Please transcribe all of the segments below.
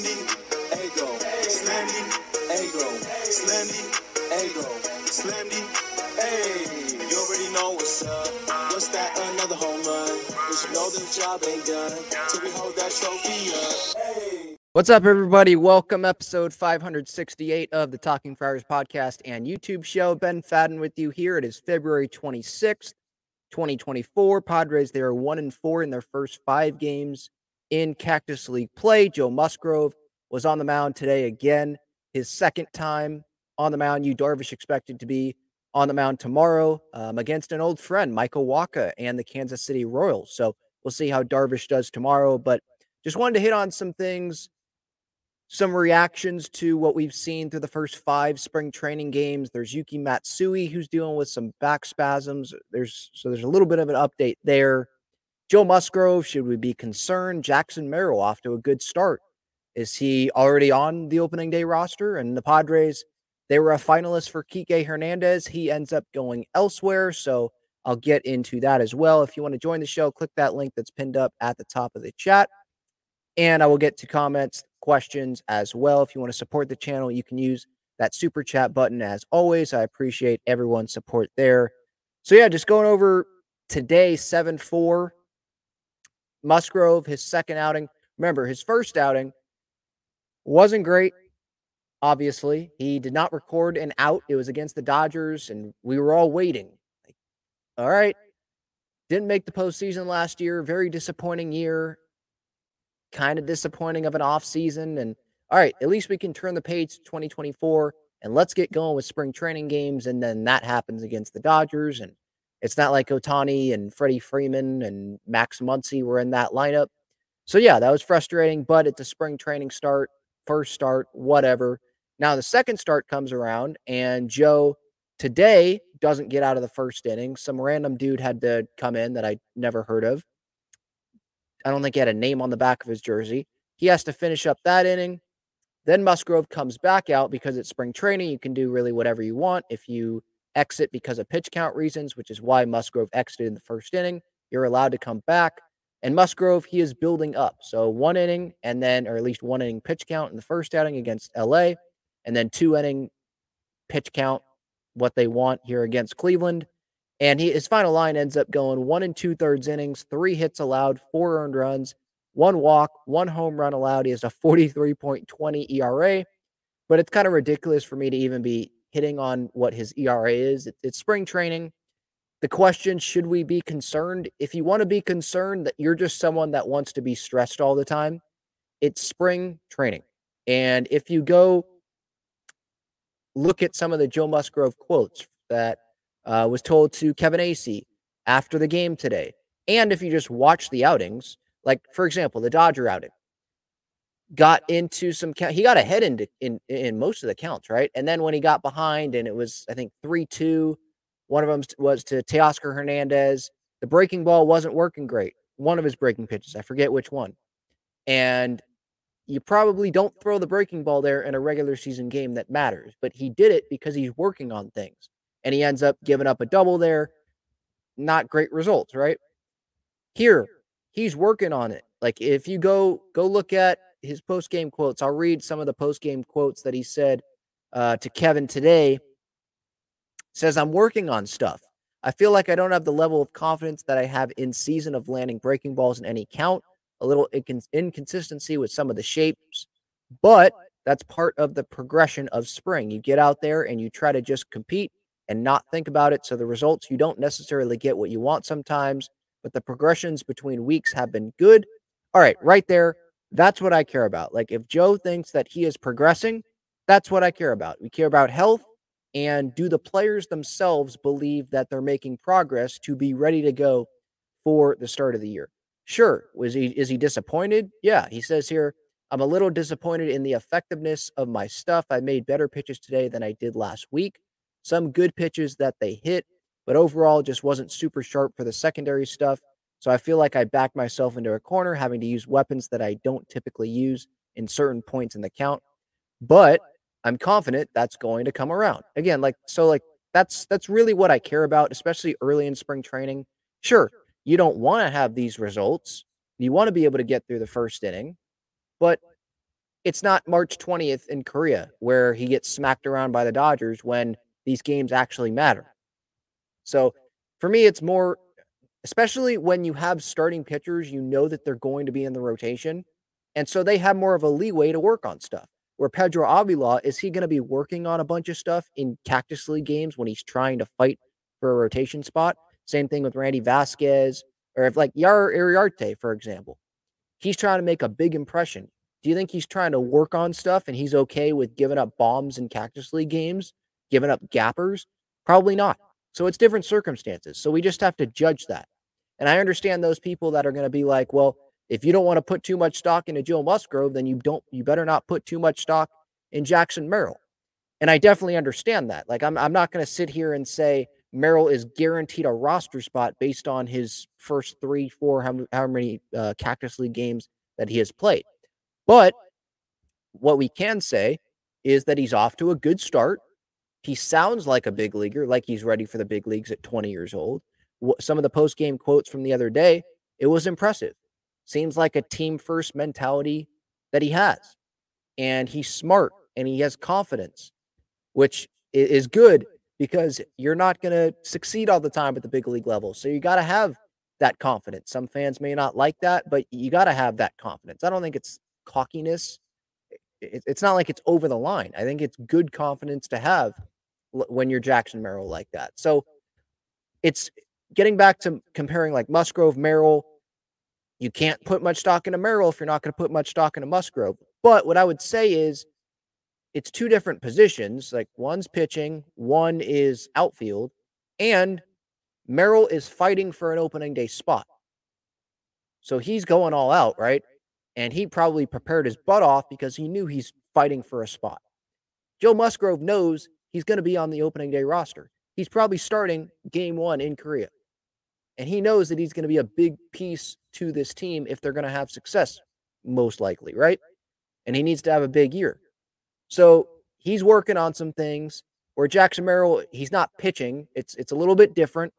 Slendy, Ego, Slendy, Ego, Slendy, Ego, Slendy, hey. You already know what's up. What's that? Another home run. But you know the job ain't done till we hold that trophy up. What's up, everybody? Welcome, episode 568 of the Talking Friars podcast and YouTube show. Ben Fadden with you here. It is February 26th, 2024. Padres, they are one and four in their first five games in Cactus League play. Joe Musgrove was on the mound today again, his second time on the mound. Yu Darvish expected to be on the mound tomorrow um, against an old friend, Michael Wacha, and the Kansas City Royals. So we'll see how Darvish does tomorrow. But just wanted to hit on some things, some reactions to what we've seen through the first five spring training games. There's Yuki Matsui who's dealing with some back spasms. There's so there's a little bit of an update there. Joe Musgrove, should we be concerned? Jackson Merrill off to a good start. Is he already on the opening day roster? And the Padres, they were a finalist for Kike Hernandez. He ends up going elsewhere. So I'll get into that as well. If you want to join the show, click that link that's pinned up at the top of the chat. And I will get to comments, questions as well. If you want to support the channel, you can use that super chat button as always. I appreciate everyone's support there. So, yeah, just going over today, 7 4 Musgrove, his second outing. Remember, his first outing wasn't great. Obviously, he did not record an out. It was against the Dodgers, and we were all waiting. Like, all right, didn't make the postseason last year. Very disappointing year. Kind of disappointing of an off season. And all right, at least we can turn the page to 2024 and let's get going with spring training games. And then that happens against the Dodgers, and it's not like Ohtani and Freddie Freeman and Max Muncy were in that lineup. So, yeah, that was frustrating, but at the spring training start, first start, whatever. Now, the second start comes around, and Joe today doesn't get out of the first inning. Some random dude had to come in that I never heard of. I don't think he had a name on the back of his jersey. He has to finish up that inning. Then Musgrove comes back out because it's spring training. You can do really whatever you want. If you exit because of pitch count reasons, which is why Musgrove exited in the first inning. You're allowed to come back. And Musgrove, he is building up. So one inning and then, or at least one inning pitch count in the first outing against LA, and then two inning pitch count, what they want here against Cleveland. And he, his final line ends up going one and two thirds innings, three hits allowed, four earned runs, one walk, one home run allowed. He has a 43.20 ERA. But it's kind of ridiculous for me to even be hitting on what his ERA is. It, it's spring training. The question should we be concerned? If you want to be concerned that you're just someone that wants to be stressed all the time, it's spring training. And if you go look at some of the Joe Musgrove quotes that uh, was told to Kevin Acee after the game today, and if you just watch the outings, like for example, the Dodger outing, got into some count. he got ahead in, in in most of the counts right? And then when he got behind and it was i think 3-2 one of them was to teoscar hernandez the breaking ball wasn't working great one of his breaking pitches i forget which one. And you probably don't throw the breaking ball there in a regular season game that matters but he did it because he's working on things and he ends up giving up a double there. Not great results right? Here he's working on it. Like if you go go look at his post game quotes. I'll read some of the post game quotes that he said uh, to Kevin today. says, I'm working on stuff. I feel like I don't have the level of confidence that I have in season of landing breaking balls in any count. A little incons- inconsistency with some of the shapes, but that's part of the progression of spring. You get out there and you try to just compete and not think about it. So the results, you don't necessarily get what you want sometimes, but the progressions between weeks have been good. All right, right there. That's what I care about. Like if Joe thinks that he is progressing, that's what I care about. We care about health and do the players themselves believe that they're making progress to be ready to go for the start of the year. Sure, was he is he disappointed? Yeah, he says here, I'm a little disappointed in the effectiveness of my stuff. I made better pitches today than I did last week. Some good pitches that they hit, but overall just wasn't super sharp for the secondary stuff. So I feel like I backed myself into a corner, having to use weapons that I don't typically use in certain points in the count. But I'm confident that's going to come around. Again, like so like that's that's really what I care about, especially early in spring training. Sure, you don't want to have these results. You want to be able to get through the first inning, but it's not March 20th in Korea where he gets smacked around by the Dodgers when these games actually matter. So for me, it's more, especially when you have starting pitchers, you know that they're going to be in the rotation. And so they have more of a leeway to work on stuff. Where Pedro Avila, is he going to be working on a bunch of stuff in Cactus League games when he's trying to fight for a rotation spot? Same thing with Randy Vasquez, or if like Jairo Iriarte, for example. He's trying to make a big impression. Do you think he's trying to work on stuff and he's okay with giving up bombs in Cactus League games, giving up gappers? Probably not. So it's different circumstances. So we just have to judge that. And I understand those people that are going to be like, well, if you don't want to put too much stock into Joe Musgrove, then you don't, you better not put too much stock in Jackson Merrill. And I definitely understand that. Like, I'm, I'm not going to sit here and say Merrill is guaranteed a roster spot based on his first three, four, how, how many uh, Cactus League games that he has played. But what we can say is that he's off to a good start. He sounds like a big leaguer, like he's ready for the big leagues at 20 years old. Some of the post game quotes from the other day, it was impressive. Seems like a team first mentality that he has. And he's smart and he has confidence, which is good because you're not going to succeed all the time at the big league level. So you got to have that confidence. Some fans may not like that, but you got to have that confidence. I don't think it's cockiness. It's not like it's over the line. I think it's good confidence to have when you're Jackson Merrill like that. So it's getting back to comparing like Musgrove, Merrill. You can't put much stock into Merrill if you're not going to put much stock into Musgrove. But what I would say is it's two different positions. Like one's pitching, one is outfield, and Merrill is fighting for an opening day spot. So he's going all out, right? And he probably prepared his butt off because he knew he's fighting for a spot. Joe Musgrove knows he's going to be on the opening day roster. He's probably starting game one in Korea. And he knows that he's going to be a big piece to this team if they're going to have success, most likely, right? And he needs to have a big year. So he's working on some things where Jackson Merrill, he's not pitching. It's it's a little bit different.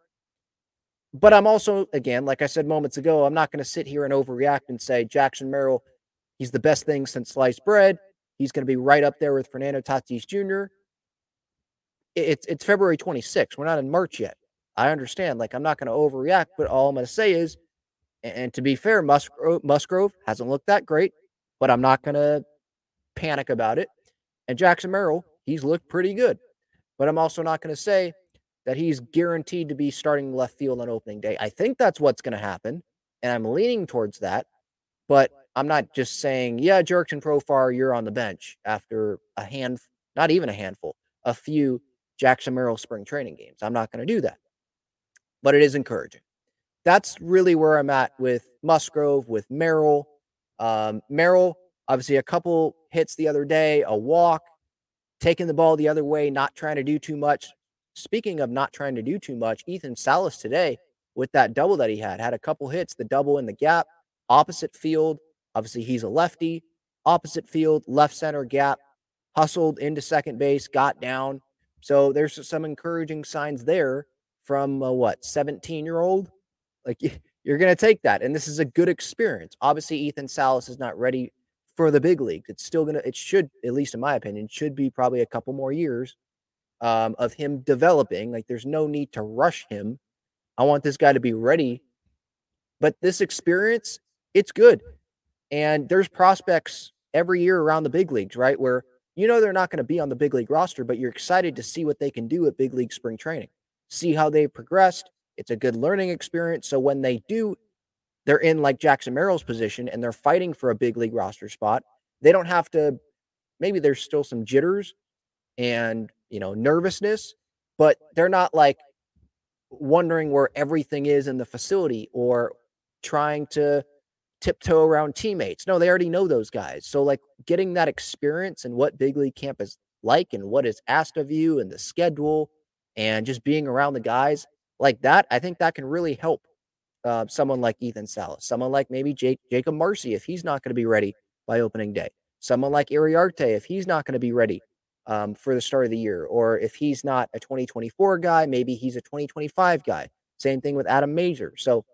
But I'm also, again, like I said moments ago, I'm not going to sit here and overreact and say Jackson Merrill, he's the best thing since sliced bread. He's going to be right up there with Fernando Tatis Jr. It's it's February 26th. We're not in March yet. I understand. Like I'm not going to overreact, but all I'm going to say is, and to be fair, Musgrove, Musgrove hasn't looked that great, but I'm not going to panic about it. And Jackson Merrill, he's looked pretty good. But I'm also not going to say that he's guaranteed to be starting left field on opening day. I think that's what's going to happen. And I'm leaning towards that. But I'm not just saying, yeah, Jurickson Profar, you're on the bench after a hand, not even a handful, a few Jackson Merrill spring training games. I'm not going to do that. But it is encouraging. That's really where I'm at with Musgrove, with Merrill. Um, Merrill, Obviously, a couple hits the other day, a walk, taking the ball the other way, not trying to do too much. Speaking of not trying to do too much, Ethan Salas today with that double that he had, had a couple hits, the double in the gap, opposite field. Obviously, he's a lefty, opposite field, left center gap, hustled into second base, got down. So there's some encouraging signs there from a, what 17 year old. Like you're going to take that, and this is a good experience. Obviously, Ethan Salas is not ready for the big leagues. It's still gonna, it should, at least in my opinion, should be probably a couple more years um, of him developing. Like there's no need to rush him. I want this guy to be ready. But this experience, it's good. And there's prospects every year around the big leagues, right? Where you know they're not going to be on the big league roster, but you're excited to see what they can do at big league spring training, see how they progressed. It's a good learning experience. So when they do they're in like Jackson Merrill's position and they're fighting for a big league roster spot. They don't have to, maybe there's still some jitters and, you know, nervousness, but they're not like wondering where everything is in the facility or trying to tiptoe around teammates. No, they already know those guys. So, like, getting that experience and what big league camp is like and what is asked of you and the schedule and just being around the guys like that, I think that can really help uh, someone like Ethan Salas, someone like maybe Jake, Jakob Marsee if he's not going to be ready by opening day, someone like Iriarte if he's not going to be ready um, for the start of the year, or if he's not a 2024 guy, maybe he's a 2025 guy. Same thing with Adam Mazur. So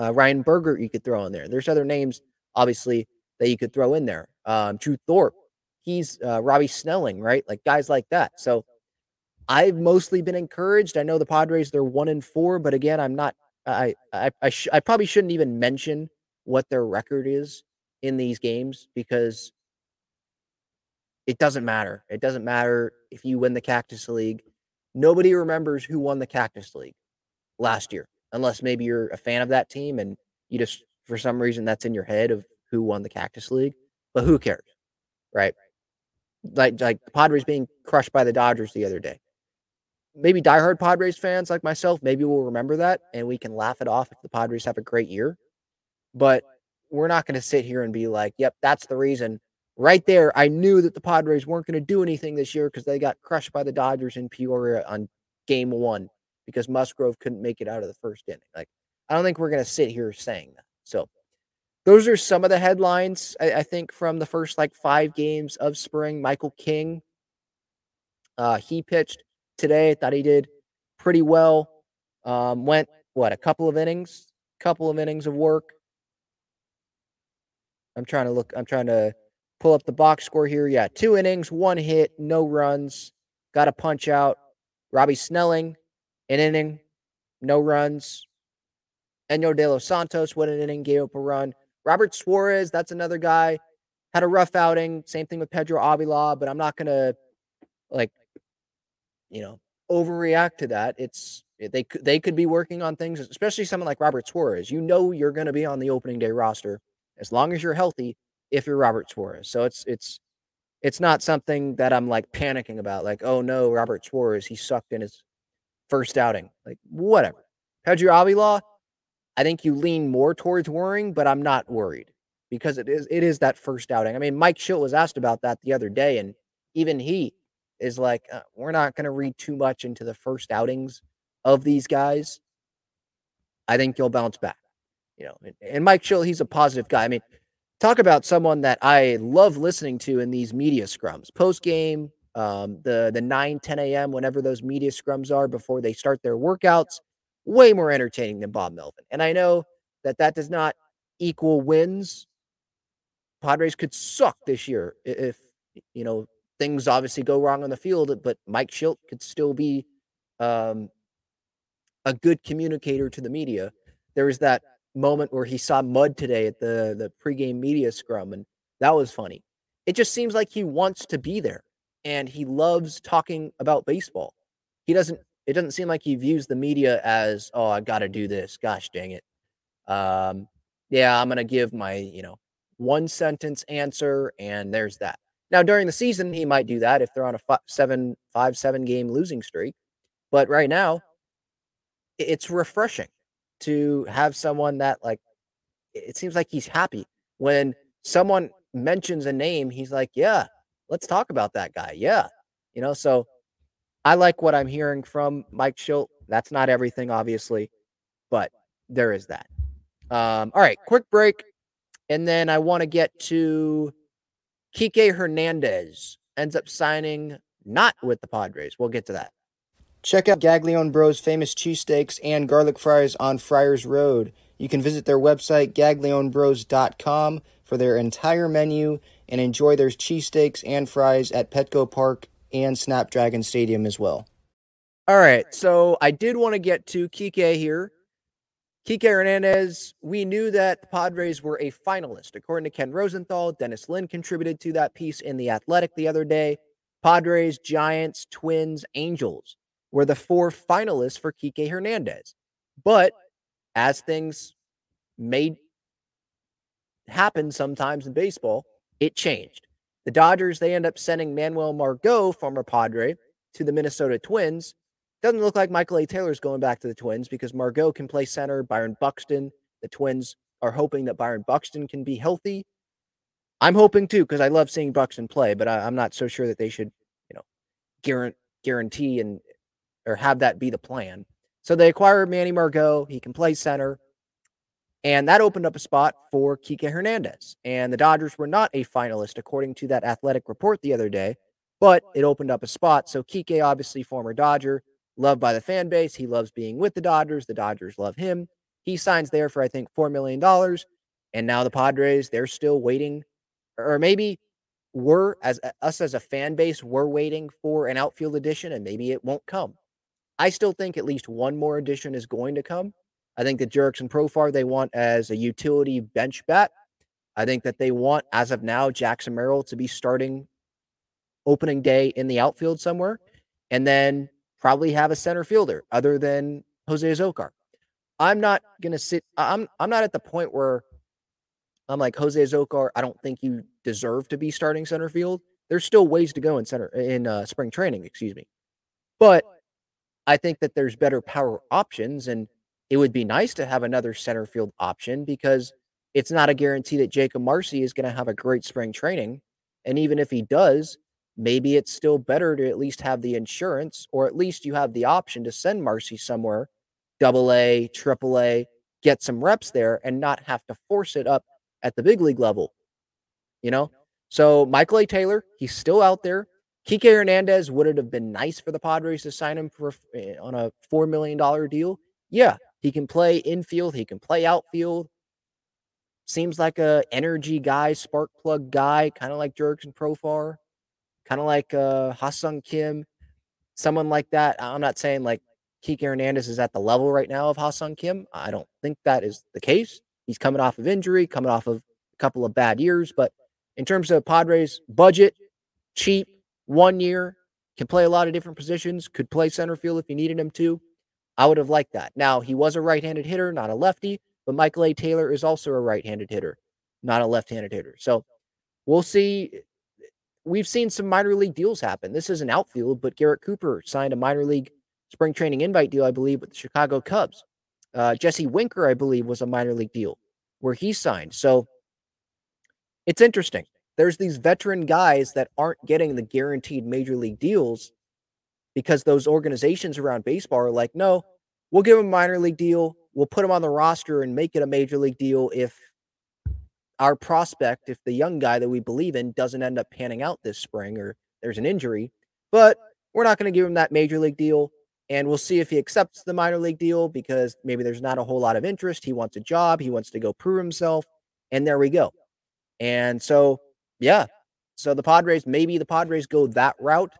uh, Ryan Bergert you could throw in there. There's other names obviously that you could throw in there. Um, Drew Thorpe, he's uh, Robby Snelling, right? Like guys like that. So I've mostly been encouraged. I know the Padres they're one and four, but again, I'm not. I I I, sh- I probably shouldn't even mention what their record is in these games because it doesn't matter. It doesn't matter if you win the Cactus League. Nobody remembers who won the Cactus League last year, unless maybe you're a fan of that team and you just, for some reason, that's in your head of who won the Cactus League. But who cares, right? Like, like the Padres being crushed by the Dodgers the other day. Maybe diehard Padres fans like myself, maybe we'll remember that and we can laugh it off if the Padres have a great year. But we're not going to sit here and be like, yep, that's the reason right there, I knew that the Padres weren't going to do anything this year because they got crushed by the Dodgers in Peoria on game one because Musgrove couldn't make it out of the first inning. Like, I don't think we're going to sit here saying that. So, those are some of the headlines, I, I, think, from the first like five games of spring. Michael King, uh, he pitched today. I thought he did pretty well. Um, went, what, a couple of innings? Couple of innings of work. I'm trying to look, I'm trying to pull up the box score here. Yeah, two innings, one hit, no runs. Got a punch out. Robby Snelling, an inning, no runs. Enyel De Los Santos, what an inning, gave up a run. Robert Suarez, that's another guy, had a rough outing. Same thing with Pedro Avila, but I'm not to, like, you know, overreact to that. It's eh, they they could be working on things, especially someone like Robert Suarez. You know, you're going to be on the opening day roster as long as you're healthy if you're Robert Suarez. So it's it's it's not something that I'm like panicking about, like, oh no, Robert Suarez, he sucked in his first outing. Like, whatever. Pedro Avila, I think you lean more towards worrying, but I'm not worried because it is it is that first outing. I mean, Mike Shildt was asked about that the other day, and even he is like, uh, we're not going to read too much into the first outings of these guys. I think you'll bounce back. You know, and, and Mike Shildt, he's a positive guy. I mean, talk about someone that I love listening to in these media scrums, post game, um, the the 9, 10 a.m., whenever those media scrums are before they start their workouts, way more entertaining than Bob Melvin. And I know that that does not equal wins. Padres could suck this year if, you know, things obviously go wrong on the field, but Mike Shildt could still be um, a good communicator to the media. There was that moment where he saw Mud today at the the pregame media scrum, and that was funny. It just seems like he wants to be there, and he loves talking about baseball. He doesn't. It doesn't seem like he views the media as, oh, I got to do this. Gosh dang it. Um, yeah, I'm gonna give my you know one sentence answer, and there's that. Now during the season, he might do that if they're on a five, seven five seven game losing streak, but right now, it's refreshing to have someone that like it seems like he's happy. When someone mentions a name he's like yeah let's talk about that guy. Yeah. You know so i like what i'm hearing from mike Shildt. that's not everything obviously but there is that. Um, all right quick break and then i want to get to kike hernandez ends up signing not with the padres we'll get to that Check out Gaglione Bros' famous cheesesteaks and garlic fries on Friars Road. You can visit their website, gaglionebros.com, for their entire menu and enjoy their cheesesteaks and fries at Petco Park and Snapdragon Stadium as well. All right, so I did want to get to Kike here. Kike Hernandez, we knew that the Padres were a finalist. According to Ken Rosenthal, Dennis Lin contributed to that piece in The Athletic the other day. Padres, Giants, Twins, Angels were the four finalists for Kike Hernandez. But as things may happen sometimes in baseball, it changed. The Dodgers, they end up sending Manuel Margot, former Padre, to the Minnesota Twins. Doesn't look like Michael A. Taylor's going back to the Twins because Margot can play center. Byron Buxton, the Twins are hoping that Byron Buxton can be healthy. I'm hoping too because I love seeing Buxton play, but I, am not so sure that they should, you know, guarantee and or have that be the plan. So they acquired Manny Margot. He can play center. And that opened up a spot for Kike Hernandez. And the Dodgers were not a finalist, according to that athletic report the other day, but it opened up a spot. So Kike, obviously, former Dodger, loved by the fan base. He loves being with the Dodgers. The Dodgers love him. He signs there for, I think, $4 million. And now the Padres, they're still waiting or maybe we're as us as a fan base, we're waiting for an outfield addition and maybe it won't come. I still think at least one more addition is going to come. I think that Jurickson Profar they want as a utility bench bat. I think that they want, as of now, Jackson Merrill to be starting opening day in the outfield somewhere, and then probably have a center fielder other than Jose Azocar. I'm not gonna sit. I'm I'm not at the point where I'm like Jose Azocar. I don't think you deserve to be starting center field. There's still ways to go in center in uh, spring training. Excuse me, but I think that there's better power options, and it would be nice to have another center field option because it's not a guarantee that Jakob Marsee is going to have a great spring training. And even if he does, maybe it's still better to at least have the insurance, or at least you have the option to send Marsee somewhere, double A, triple A, get some reps there and not have to force it up at the big league level. You know? So Michael A. Taylor, he's still out there. Kike Hernandez would it have been nice for the Padres to sign him for eh, on a four million dollar deal? Yeah, he can play infield, he can play outfield. Seems like a energy guy, spark plug guy, kind of like Jurickson Profar, kind of like uh Ha-Seong Kim, someone like that. I'm not saying like Kike Hernandez is at the level right now of Ha-Seong Kim. I don't think that is the case. He's coming off of injury, coming off of a couple of bad years, but in terms of Padres budget, cheap, one year, can play a lot of different positions, could play center field if you needed him to. I would have liked that. Now, he was a right handed hitter, not a lefty, but Michael A. Taylor is also a right handed hitter, not a left handed hitter. So we'll see. We've seen some minor league deals happen. This is an outfield, but Garrett Cooper signed a minor league spring training invite deal, I believe, with the Chicago Cubs. Uh, Jesse Winker, I believe, was a minor league deal where he signed. So it's interesting there's these veteran guys that aren't getting the guaranteed major league deals because those organizations around baseball are like, no, we'll give him a minor league deal. We'll put him on the roster and make it a major league deal if our prospect, if the young guy that we believe in doesn't end up panning out this spring or there's an injury. But we're not going to give him that major league deal. And we'll see if he accepts the minor league deal because maybe there's not a whole lot of interest. He wants a job, he wants to go prove himself. And there we go. And so yeah. So the Padres, maybe the Padres go that route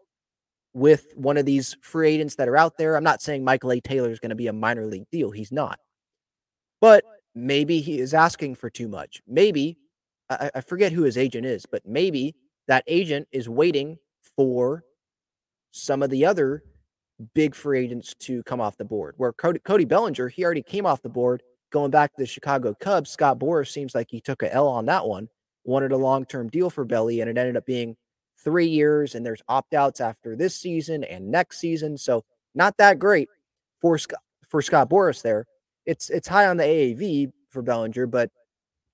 with one of these free agents that are out there. I'm not saying Michael A. Taylor is going to be a minor league deal. He's not. But maybe he is asking for too much. Maybe, I, I forget who his agent is, but maybe that agent is waiting for some of the other big free agents to come off the board. Where Cody, Cody Bellinger, he already came off the board going back to the Chicago Cubs. Scott Boras seems like he took a L on that one wanted a long term deal for Belly, and it ended up being three years. And there's opt outs after this season and next season. So not that great for Scott, for Scott Boras there. It's it's high on the AAV for Bellinger, but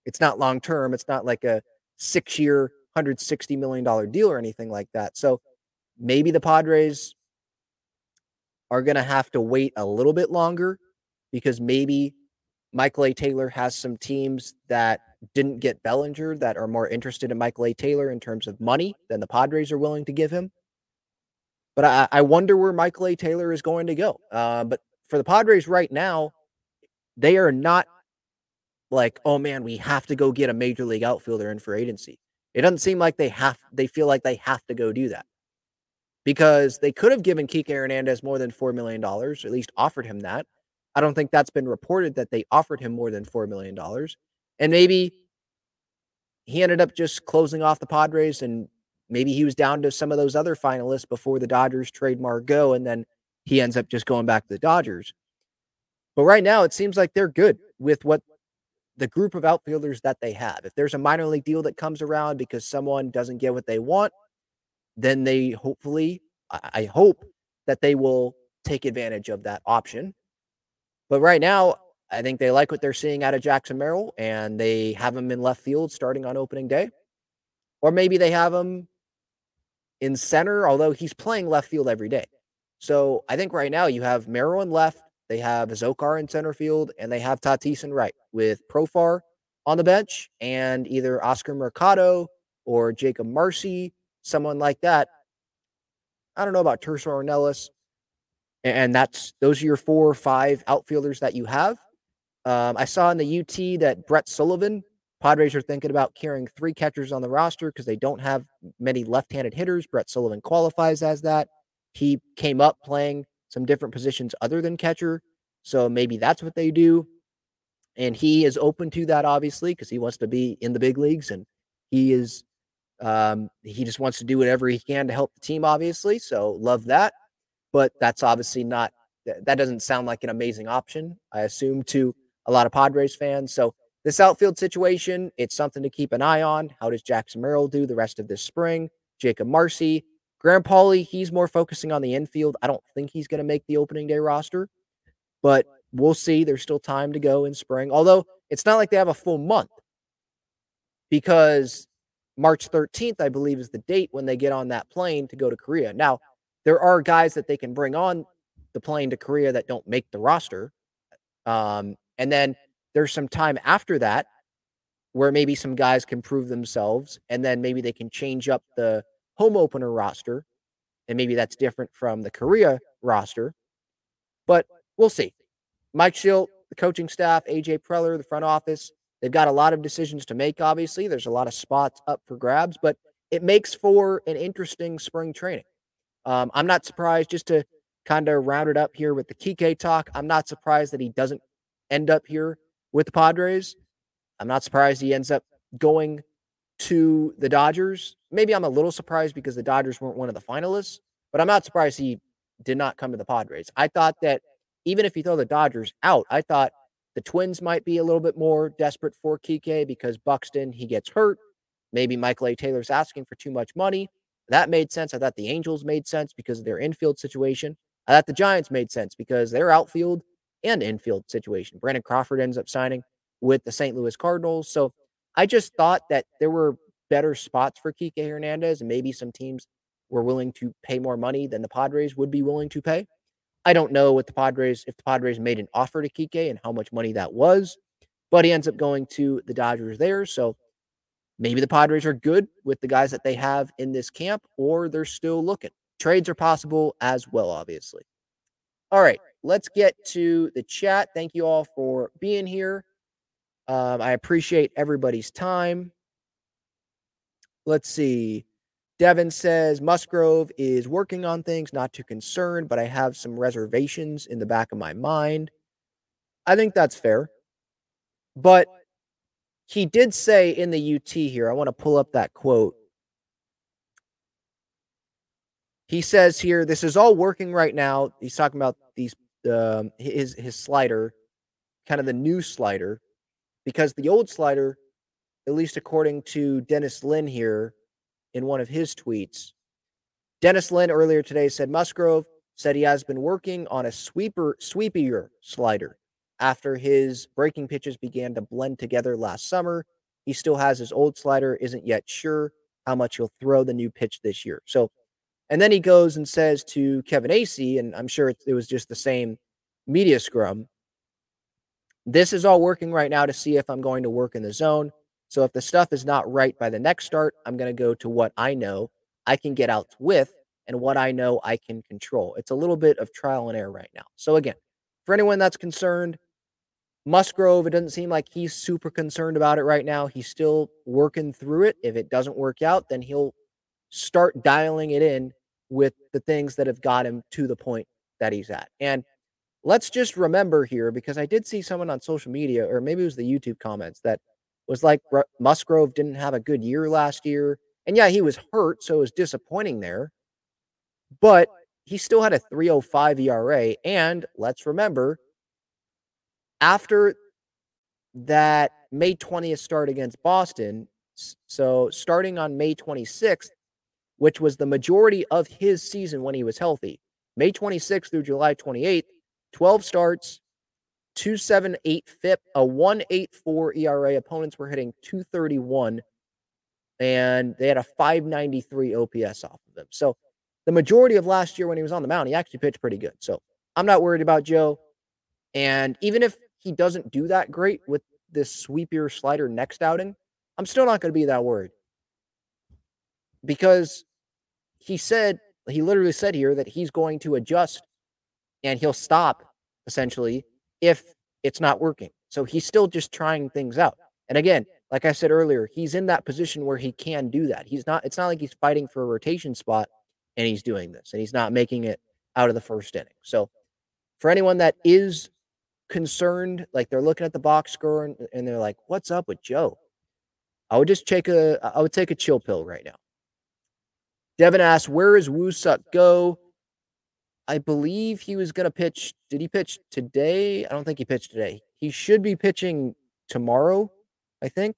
it's not long term. It's not like a six year, $160 million deal or anything like that. So maybe the Padres are going to have to wait a little bit longer because maybe Michael A. Taylor has some teams that didn't get Bellinger that are more interested in Michael A. Taylor in terms of money than the Padres are willing to give him. But I, I wonder where Michael A. Taylor is going to go. Uh, but for the Padres right now, they are not like, oh man, we have to go get a major league outfielder in for agency. It doesn't seem like they have they feel like they have to go do that. Because they could have given Kike Hernandez more than four million dollars, at least offered him that. I don't think that's been reported that they offered him more than four million dollars. And maybe he ended up just closing off the Padres and maybe he was down to some of those other finalists before the Dodgers trade Margot and then he ends up just going back to the Dodgers. But right now it seems like they're good with what the group of outfielders that they have. If there's a minor league deal that comes around because someone doesn't get what they want, then they hopefully I hope that they will take advantage of that option. But right now, I think they like what they're seeing out of Jackson Merrill and they have him in left field starting on opening day. Or maybe they have him in center, although he's playing left field every day. So I think right now you have Merrill in left, they have Azocar in center field, and they have Tatis in right with Profar on the bench and either Oscar Mercado or Jakob Marsee, someone like that. I don't know about Tirso Ornelas. And that's those are your four or five outfielders that you have. Um, I saw in the UT that Brett Sullivan Padres are thinking about carrying three catchers on the roster because they don't have many left handed hitters. Brett Sullivan qualifies as that. He came up playing some different positions other than catcher. So maybe that's what they do. And he is open to that, obviously, because he wants to be in the big leagues and he is, um, he just wants to do whatever he can to help the team, obviously. So love that. But that's obviously not, that doesn't sound like an amazing option, I assume, to a lot of Padres fans. So this outfield situation, it's something to keep an eye on. How does Jackson Merrill do the rest of this spring? Jakob Marsee, Graham Pauley, he's more focusing on the infield. I don't think he's going to make the opening day roster, but we'll see. There's still time to go in spring. Although it's not like they have a full month because March 13th, I believe, is the date when they get on that plane to go to Korea. Now, there are guys that they can bring on the plane to Korea that don't make the roster. Um, and then there's some time after that where maybe some guys can prove themselves and then maybe they can change up the home opener roster and maybe that's different from the Korea roster. But we'll see. Mike Shildt, the coaching staff, AJ Preller, the front office, they've got a lot of decisions to make, obviously. There's a lot of spots up for grabs, but it makes for an interesting spring training. Um, I'm not surprised, just to kind of round it up here with the Kike talk, I'm not surprised that he doesn't end up here with the Padres. I'm not surprised he ends up going to the Dodgers. Maybe I'm a little surprised because the Dodgers weren't one of the finalists, but I'm not surprised he did not come to the Padres. I thought that even if you throw the Dodgers out, I thought the Twins might be a little bit more desperate for Kike because Buxton, he gets hurt. Maybe Michael A. Taylor's asking for too much money. That made sense. I thought the Angels made sense because of their infield situation. I thought the Giants made sense because their outfield and infield situation. Brandon Crawford ends up signing with the St. Louis Cardinals. So I just thought that there were better spots for Kike Hernandez, and maybe some teams were willing to pay more money than the Padres would be willing to pay. I don't know what the Padres, if the Padres made an offer to Kike and how much money that was, but he ends up going to the Dodgers there. So maybe the Padres are good with the guys that they have in this camp, or they're still looking. Trades are possible as well, obviously. All right let's get to the chat. Thank you all for being here. Um, I appreciate everybody's time. Let's see. Devin says Musgrove is working on things, not too concerned, but I have some reservations in the back of my mind. I think that's fair. But he did say in the UT here, I want to pull up that quote. He says here, this is all working right now. He's talking about these um, his his slider, kind of the new slider, because the old slider, at least according to Dennis Lin here, in one of his tweets, Dennis Lin earlier today said Musgrove said he has been working on a sweeper sweepier slider after his breaking pitches began to blend together last summer. He still has his old slider, isn't yet sure how much he'll throw the new pitch this year. So and then he goes and says to Kevin Acee, and I'm sure it was just the same media scrum. This is all working right now to see if I'm going to work in the zone. So if the stuff is not right by the next start, I'm going to go to what I know I can get out with and what I know I can control. It's a little bit of trial and error right now. So again, for anyone that's concerned, Musgrove, it doesn't seem like he's super concerned about it right now. He's still working through it. If it doesn't work out, then he'll start dialing it in with the things that have got him to the point that he's at. And let's just remember here, because I did see someone on social media, or maybe it was the YouTube comments, that was like Musgrove didn't have a good year last year. And yeah, he was hurt, so it was disappointing there. But he still had a 305 ERA. And let's remember, after that May 20th start against Boston, so starting on May 26th, which was the majority of his season when he was healthy. May 26th through July 28th, 12 starts, 278 FIP, a 184 ERA. Opponents were hitting 231, and they had a 593 OPS off of them. So the majority of last year when he was on the mound, he actually pitched pretty good. So I'm not worried about Joe. And even if he doesn't do that great with this sweepier slider next outing, I'm still not going to be that worried because he said, he literally said here that he's going to adjust and he'll stop essentially if it's not working. So he's still just trying things out. And again, like I said earlier, he's in that position where he can do that. He's not, it's not like he's fighting for a rotation spot and he's doing this and he's not making it out of the first inning. So for anyone that is concerned, like they're looking at the box score and, and they're like, what's up with Joe? I would just take a I would take a chill pill right now. Devin asks, where is Woo-Suk go? I believe he was going to pitch. Did he pitch today? I don't think he pitched today. He should be pitching tomorrow, I think.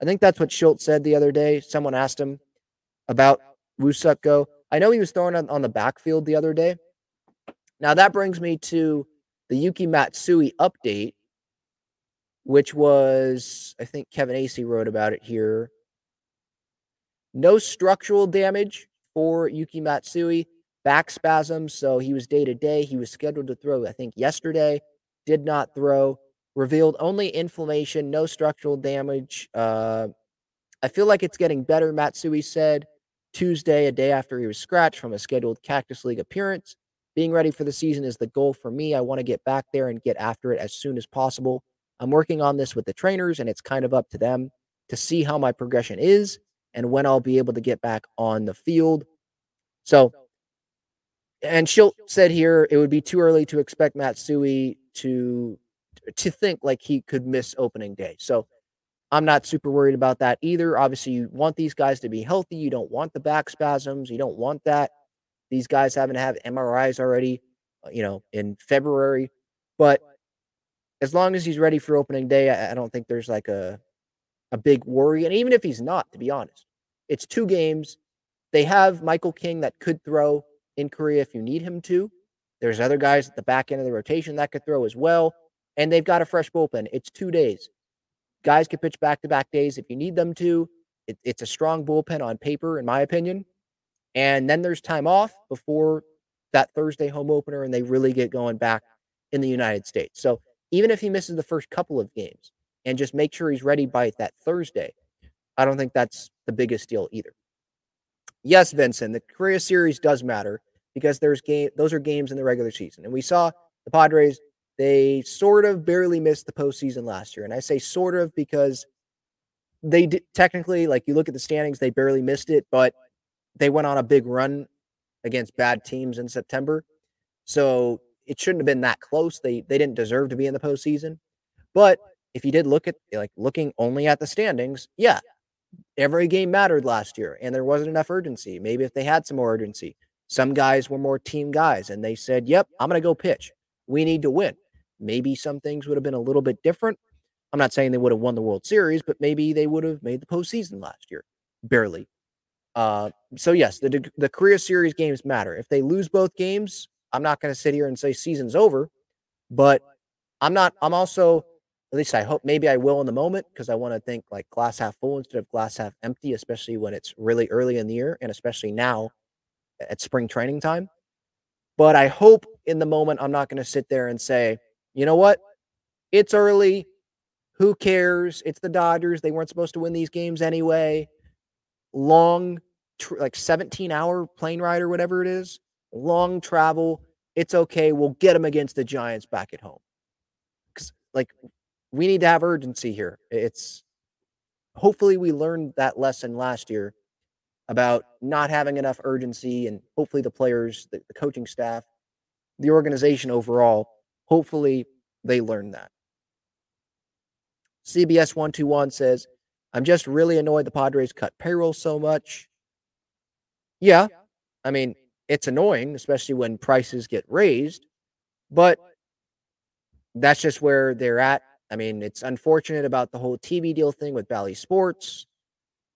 I think that's what Schultz said the other day. Someone asked him about Woo-Suk go. I know he was throwing on, on the backfield the other day. Now that brings me to the Yuki Matsui update, which was, I think Kevin Acee wrote about it here. No structural damage for Yuki Matsui, back spasms. So he was day to day. He was scheduled to throw, I think, yesterday, did not throw. Revealed only inflammation, no structural damage. Uh, I feel like it's getting better, Matsui said Tuesday, a day after he was scratched from a scheduled Cactus League appearance. Being ready for the season is the goal for me. I want to get back there and get after it as soon as possible. I'm working on this with the trainers, and it's kind of up to them to see how my progression is and when I'll be able to get back on the field. So, and Shildt said here it would be too early to expect Matsui to to think like he could miss opening day. So, I'm not super worried about that either. Obviously, you want these guys to be healthy. You don't want the back spasms. You don't want that. These guys haven't had MRIs already, you know, in February. But as long as he's ready for opening day, I, I don't think there's like a a big worry. And even if he's not, to be honest, it's two games. They have Michael King that could throw in Korea if you need him to. There's other guys at the back end of the rotation that could throw as well. And they've got a fresh bullpen. It's two days. Guys can pitch back to back days if you need them to. It, it's a strong bullpen on paper, in my opinion. And then there's time off before that Thursday home opener, and they really get going back in the United States. So even if he misses the first couple of games and just make sure he's ready by that Thursday, I don't think that's the biggest deal either. Yes, Vincent, the Korea series does matter because there's game those are games in the regular season. And we saw the Padres, they sort of barely missed the postseason last year. And I say sort of because they did technically, like you look at the standings, they barely missed it, but they went on a big run against bad teams in September. So it shouldn't have been that close. They they didn't deserve to be in the postseason. But if you did look at like looking only at the standings, yeah, every game mattered last year and there wasn't enough urgency. Maybe if they had some more urgency, some guys were more team guys and they said, Yep, I'm going to go pitch. We need to win. Maybe some things would have been a little bit different. I'm not saying they would have won the World Series, but maybe they would have made the postseason last year, barely. Uh, so yes, the the Korea Series games matter. If they lose both games, I'm not going to sit here and say season's over, but I'm not. I'm also at least I hope maybe I will in the moment because I want to think like glass half full instead of glass half empty, especially when it's really early in the year and especially now at spring training time. But I hope in the moment I'm not going to sit there and say, you know what? It's early. Who cares? It's the Dodgers. They weren't supposed to win these games anyway. Long, tr- like 17 hour plane ride or whatever it is, long travel. It's okay. We'll get them against the Giants back at home. Because, like, we need to have urgency here. It's hopefully we learned that lesson last year about not having enough urgency, and hopefully the players, the, the coaching staff, the organization overall, hopefully they learned that. CBS 121 says, I'm just really annoyed the Padres cut payroll so much. Yeah, I mean, it's annoying, especially when prices get raised, but that's just where they're at I mean, it's unfortunate about the whole TV deal thing with Bally Sports.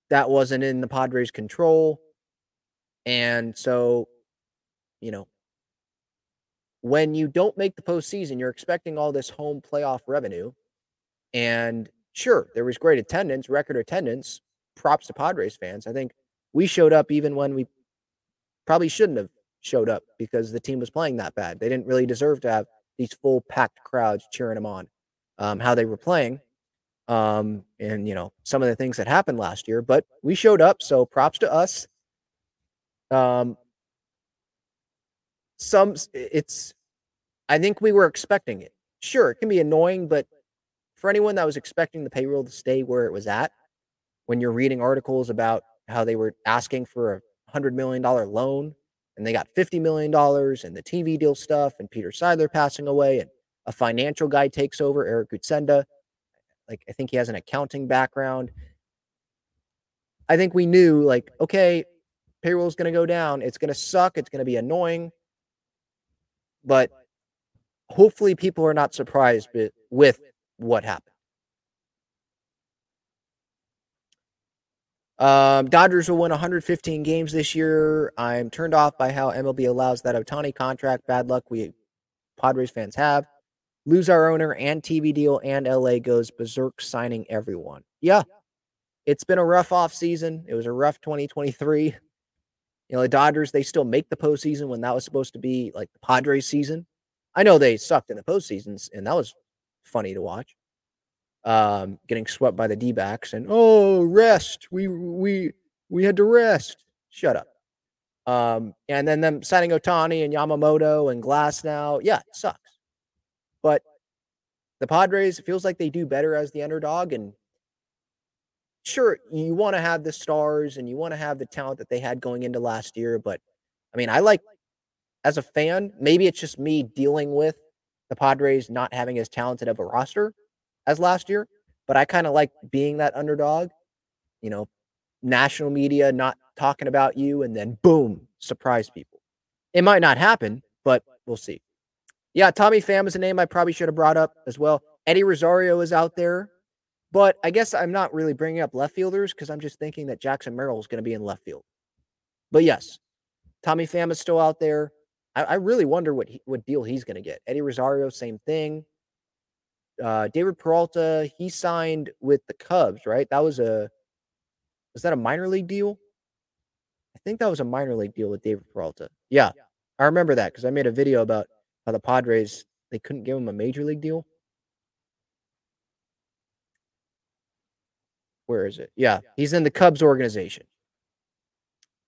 That wasn't in the Padres' control. And so, you know, when you don't make the postseason, you're expecting all this home playoff revenue. And sure, there was great attendance, record attendance. Props to Padres fans. I think we showed up even when we probably shouldn't have showed up because the team was playing that bad. They didn't really deserve to have these full packed crowds cheering them on um, how they were playing, um, and you know some of the things that happened last year. But we showed up, so props to us. Um, some it's, I think we were expecting it. Sure, it can be annoying, but for anyone that was expecting the payroll to stay where it was at, when you're reading articles about how they were asking for a hundred million dollar loan and they got fifty million dollars and the TV deal stuff and Peter Seidler passing away and a financial guy takes over, Eric Kutsenda. Like I think he has an accounting background. I think we knew like, okay, payroll is going to go down. It's going to suck. It's going to be annoying. But hopefully people are not surprised with what happened. Um, Dodgers will win 115 games this year. I'm turned off by how MLB allows that Ohtani contract. Bad luck we Padres fans have. Lose our owner and TV deal, and LA goes berserk signing everyone. Yeah, it's been a rough off season. It was a rough 2023. You know, the Dodgers, they still make the postseason when that was supposed to be like the Padres season. I know they sucked in the postseasons, and that was funny to watch. Um, getting swept by the D backs and oh, rest. We we we had to rest. Shut up. Um, and then them signing Ohtani and Yamamoto and Glasnow. Yeah, it sucks. But the Padres, feels like they do better as the underdog. And sure, you want to have the stars and you want to have the talent that they had going into last year. But I mean, I like as a fan, maybe it's just me dealing with the Padres not having as talented of a roster as last year, but I kind of like being that underdog, you know, national media not talking about you and then boom, surprise people. It might not happen, but we'll see. Yeah, Tommy Pham is a name I probably should have brought up as well. Eddie Rosario is out there, but I guess I'm not really bringing up left fielders because I'm just thinking that Jackson Merrill is going to be in left field. But yes, Tommy Pham is still out there. I, I really wonder what he, what deal he's going to get. Eddie Rosario, same thing. Uh, David Peralta, he signed with the Cubs, right? That was a was that a minor league deal? I think that was a minor league deal with David Peralta. Yeah, I remember that because I made a video about how the Padres they couldn't give him a major league deal. Where is it? Yeah, he's in the Cubs organization.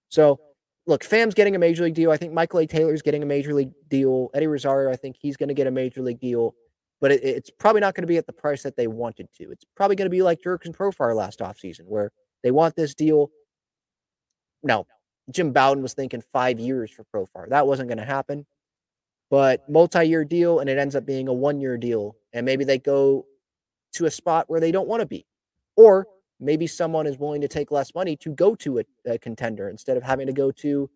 So look, Pham's getting a major league deal. I think Michael A. Taylor's getting a major league deal. Eddie Rosario, I think he's going to get a major league deal, but it, it's probably not going to be at the price that they wanted to. It's probably going to be like Jurickson Profar last offseason, where they want this deal. No, Jim Bowden was thinking five years for Profar. That wasn't going to happen, but multi year deal, and it ends up being a one year deal. And maybe they go to a spot where they don't want to be. Or maybe someone is willing to take less money to go to a, a, contender instead of having to go to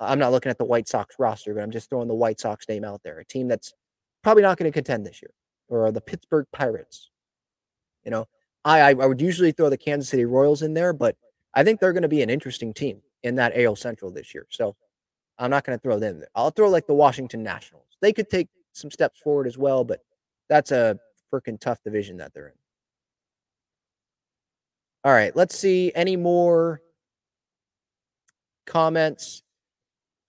I'm not looking at the White Sox roster, but I'm just throwing the White Sox name out there, a team that's probably not going to contend this year, or the Pittsburgh Pirates. You know, I I would usually throw the Kansas City Royals in there, but I think they're going to be an interesting team in that AL Central this year. So I'm not going to throw them there. I'll throw like the Washington Nationals. They could take some steps forward as well, but that's a freaking tough division that they're in. All right, let's see any more comments.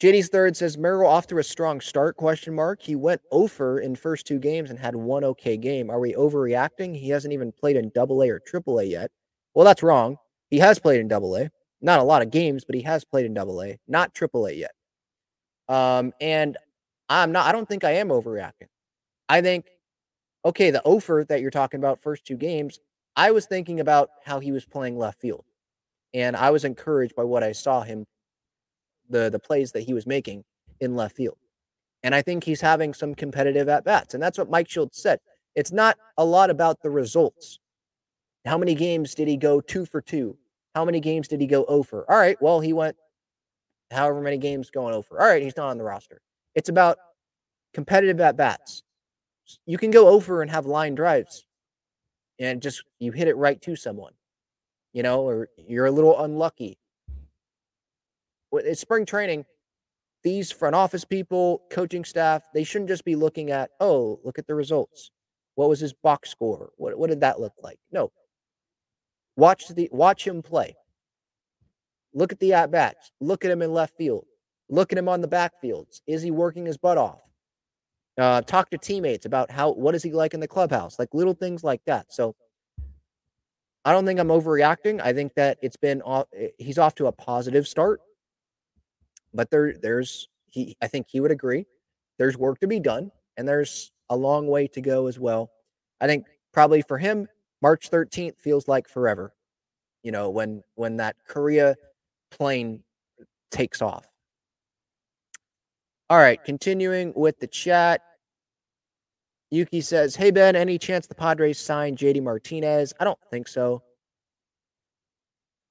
JD's third says Merrill off to a strong start? Question mark. He went over in first two games and had one okay game. Are we overreacting? He hasn't even played in Double A or Triple A yet. Well, that's wrong. He has played in Double A. Not a lot of games, but he has played in Double A, not Triple A yet. Um, and I'm not. I don't think I am overreacting. I think okay, the offer that you're talking about, first two games, I was thinking about how he was playing left field, and I was encouraged by what I saw him, the the plays that he was making in left field, and I think he's having some competitive at bats, and that's what Mike Shildt said. It's not a lot about the results. How many games did he go two for two? How many games did he go over? All right, well he went however many games going over. All right, he's not on the roster. It's about competitive at bats. You can go over and have line drives and just you hit it right to someone, you know, or you're a little unlucky. It's spring training. These front office people, coaching staff, they shouldn't just be looking at, oh, look at the results. What was his box score? What, what did that look like? No. Watch the watch him play. Look at the at bats. Look at him in left field. Look at him on the backfields. Is he working his butt off? Uh, talk to teammates about how what is he like in the clubhouse, like little things like that. So I don't think I'm overreacting. I think that it's been off, eh, he's off to a positive start, but there there's he I think he would agree. There's work to be done, and there's a long way to go as well. I think probably for him, March 13th feels like forever. You know, when when that Korea plane takes off. All right, continuing with the chat. Yuki says, Hey Ben, any chance the Padres sign JD Martinez? I don't think so.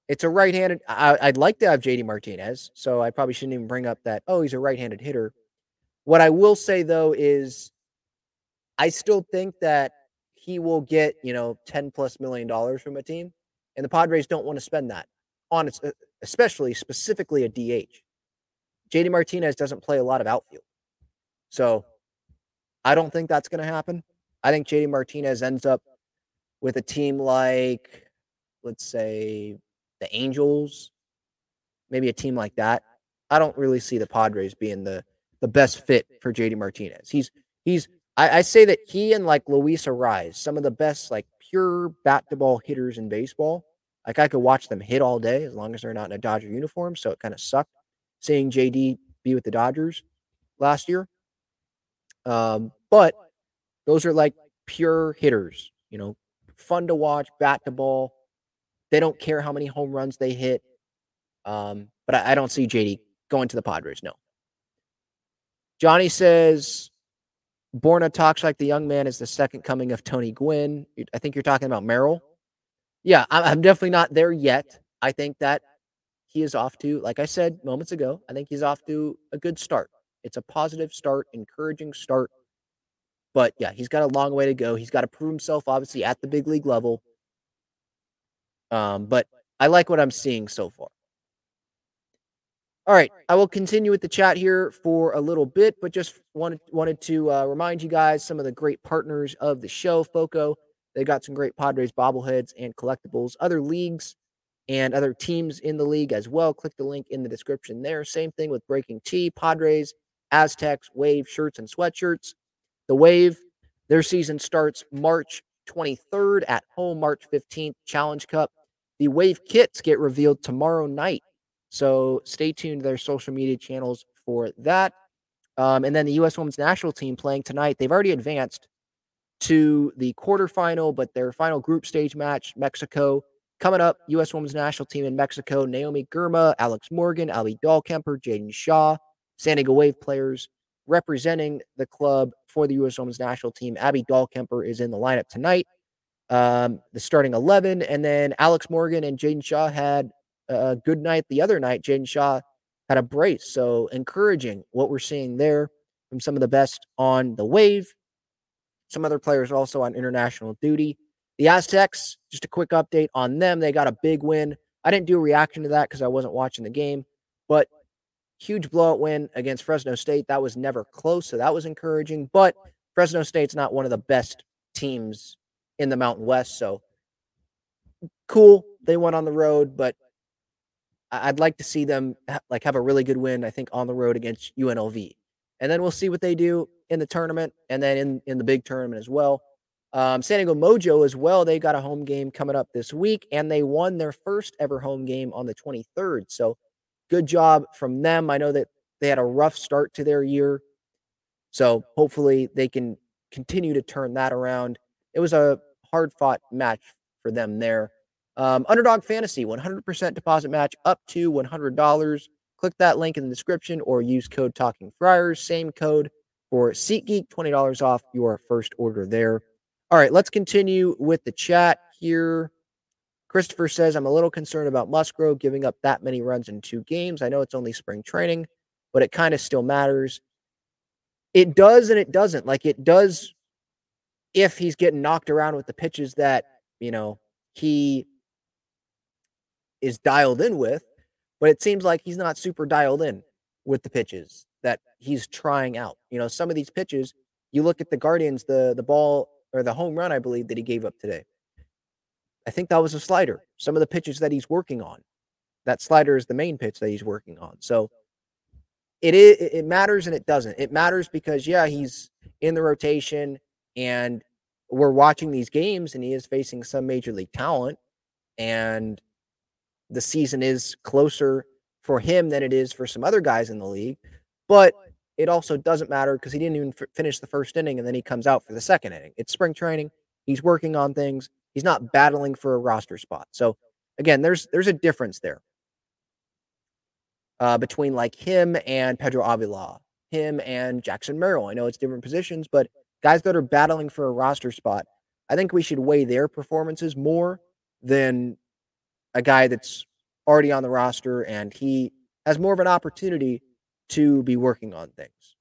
It's a right handed. I'd like to have JD Martinez, so I probably shouldn't even bring up that, oh, he's a right handed hitter. What I will say, though, is I still think that he will get, you know, 10 plus million dollars from a team, and the Padres don't want to spend that on especially specifically a DH. JD Martinez doesn't play a lot of outfield. So I don't think that's going to happen. I think JD Martinez ends up with a team like, let's say, the Angels, maybe a team like that. I don't really see the Padres being the the best fit for JD Martinez. He's he's I, I say that he and like Luis Arraez, some of the best like pure bat to ball hitters in baseball. Like I could watch them hit all day as long as they're not in a Dodger uniform. So it kind of sucked seeing JD be with the Dodgers last year. Um, but those are like pure hitters, you know, fun to watch, bat to ball. They don't care how many home runs they hit. Um, but I, I don't see JD going to the Padres. No. Johnny says Borna talks like the young man is the second coming of Tony Gwynn. I think you're talking about Merrill. Yeah, I'm definitely not there yet. I think that he is off to, like I said moments ago, I think he's off to a good start. It's a positive start, encouraging start. But yeah, he's got a long way to go. He's got to prove himself, obviously, at the big league level. Um, but I like what I'm seeing so far. All right, I will continue with the chat here for a little bit, but just wanted wanted to uh, remind you guys some of the great partners of the show. Foco, they got some great Padres bobbleheads and collectibles. Other leagues and other teams in the league as well. Click the link in the description there. Same thing with BreakingT, Padres, Aztecs, Wave shirts and sweatshirts. The Wave, their season starts March 23rd at home, March 15th, Challenge Cup. The Wave kits get revealed tomorrow night so stay tuned to their social media channels for that. Um, and then the U.S. Women's National Team playing tonight. They've already advanced to the quarterfinal, but their final group stage match, Mexico. Coming up, U.S. Women's National Team in Mexico, Naomi Girma, Alex Morgan, Abby Dahlkemper, Jaedyn Shaw, San Diego Wave players representing the club for the U.S. Women's National Team. Abby Dahlkemper is in the lineup tonight. Um, the starting 11. And then Alex Morgan and Jaedyn Shaw had a good night the other night. Jaedyn Shaw had a brace. So encouraging what we're seeing there from some of the best on the wave. Some other players also on international duty. The Aztecs, just a quick update on them. They got a big win. I didn't do a reaction to that because I wasn't watching the game, but huge blowout win against Fresno State. That was never close. So that was encouraging. But Fresno State's not one of the best teams in the Mountain West. So cool. They went on the road, but I'd like to see them like have a really good win. I think on the road against UNLV, and then we'll see what they do in the tournament, and then in in the big tournament as well. Um, San Diego Mojo as well. They got a home game coming up this week, and they won their first ever home game on the 23rd. So, good job from them. I know that they had a rough start to their year, so hopefully they can continue to turn that around. It was a hard fought match for them there. Um, Underdog Fantasy, 100% deposit match up to $100. Click that link in the description or use code Talking Friars. Same code for SeatGeek, $20 off your first order there. All right, let's continue with the chat here. Christopher says, I'm a little concerned about Musgrove giving up that many runs in two games. I know it's only spring training, but it kind of still matters. It does and it doesn't. Like it does if he's getting knocked around with the pitches that, you know, he is dialed in with, but it seems like he's not super dialed in with the pitches that he's trying out. You know, some of these pitches, you look at the Guardians, the the ball or the home run, I believe, that he gave up today. I think that was a slider. Some of the pitches that he's working on, that slider is the main pitch that he's working on. So it is it matters and it doesn't. It matters because yeah, he's in the rotation and we're watching these games and he is facing some major league talent and the season is closer for him than it is for some other guys in the league. But it also doesn't matter because he didn't even f- finish the first inning and then he comes out for the second inning. It's spring training. He's working on things. He's not battling for a roster spot. So again, there's there's a difference there uh, between like him and Pedro Avila, him and Jackson Merrill. I know it's different positions, but guys that are battling for a roster spot, I think we should weigh their performances more than a guy that's already on the roster and he has more of an opportunity to be working on things.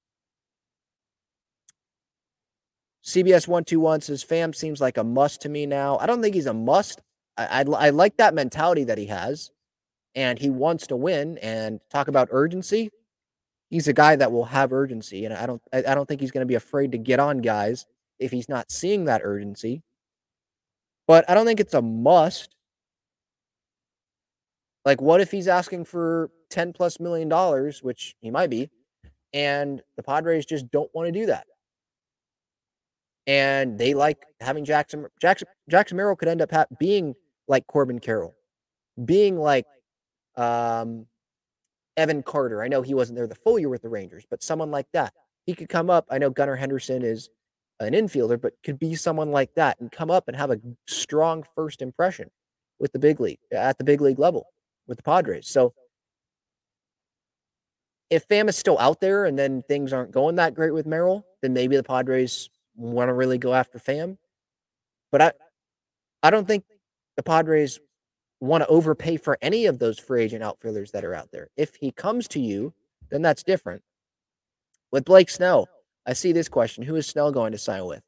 CBS 121 says Pham seems like a must to me now. I don't think he's a must. I, I, I like that mentality that he has, and he wants to win. And talk about urgency. He's a guy that will have urgency, and I don't I, I don't think he's going to be afraid to get on guys if he's not seeing that urgency. But I don't think it's a must. Like, what if he's asking for 10 plus million dollars, which he might be, and the Padres just don't want to do that? And they like having Jackson Jackson Jackson Merrill could end up ha- being like Corbin Carroll, being like um, Evan Carter. I know he wasn't there the full year with the Rangers, but someone like that. He could come up. I know Gunnar Henderson is an infielder, but could be someone like that and come up and have a strong first impression with the big league at the big league level with the Padres. So if Pham is still out there and then things aren't going that great with Merrill, then maybe the Padres want to really go after Pham. But I I don't think the Padres want to overpay for any of those free agent outfielders that are out there. If he comes to you, then that's different. With Blake Snell, I see this question. Who is Snell going to sign with?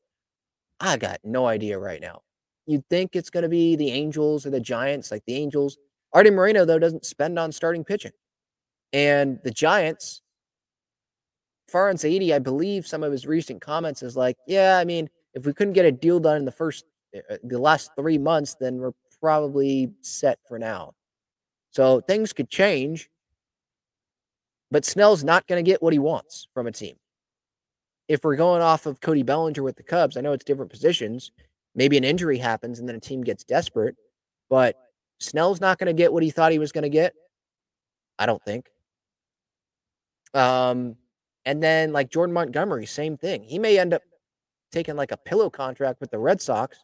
I got no idea right now. You'd think it's going to be the Angels or the Giants, like the Angels Arte Moreno, though, doesn't spend on starting pitching. And the Giants, Farhan Zaidi, I believe some of his recent comments is like, yeah, I mean, if we couldn't get a deal done in the first, uh, the last three months, then we're probably set for now. So things could change, but Snell's not going to get what he wants from a team. If we're going off of Cody Bellinger with the Cubs, I know it's different positions. Maybe an injury happens and then a team gets desperate, but Snell's not going to get what he thought he was going to get. I don't think. Um, and then like Jordan Montgomery, same thing. He may end up taking like a pillow contract with the Red Sox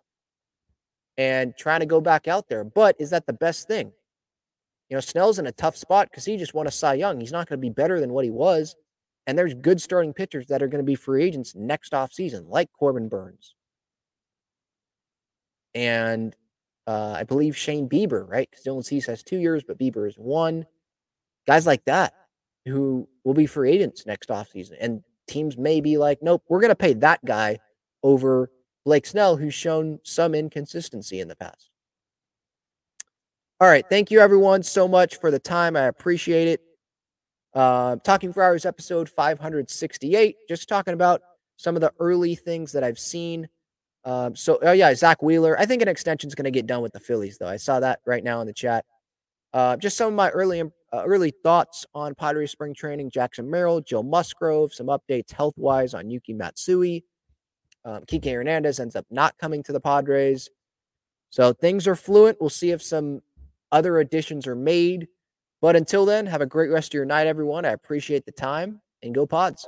and trying to go back out there. But is that the best thing? You know, Snell's in a tough spot because he just won a Cy Young. He's not going to be better than what he was. And there's good starting pitchers that are going to be free agents next off season, like Corbin Burnes. And uh, I believe Shane Bieber, right? Because Dylan Cease has two years, but Bieber is one. Guys like that who will be free agents next offseason. And teams may be like, nope, we're going to pay that guy over Blake Snell, who's shown some inconsistency in the past. All right. Thank you, everyone, so much for the time. I appreciate it. Uh, talking friars episode 568, just talking about some of the early things that I've seen um, so, oh yeah, Zack Wheeler. I think an extension is going to get done with the Phillies, though. I saw that right now in the chat. Uh, just some of my early uh, early thoughts on Padres spring training. Jackson Merrill, Joe Musgrove, some updates health wise on Yuki Matsui. Um, Kike Hernandez ends up not coming to the Padres. So things are fluent. We'll see if some other additions are made. But until then, have a great rest of your night, everyone. I appreciate the time and go Pods.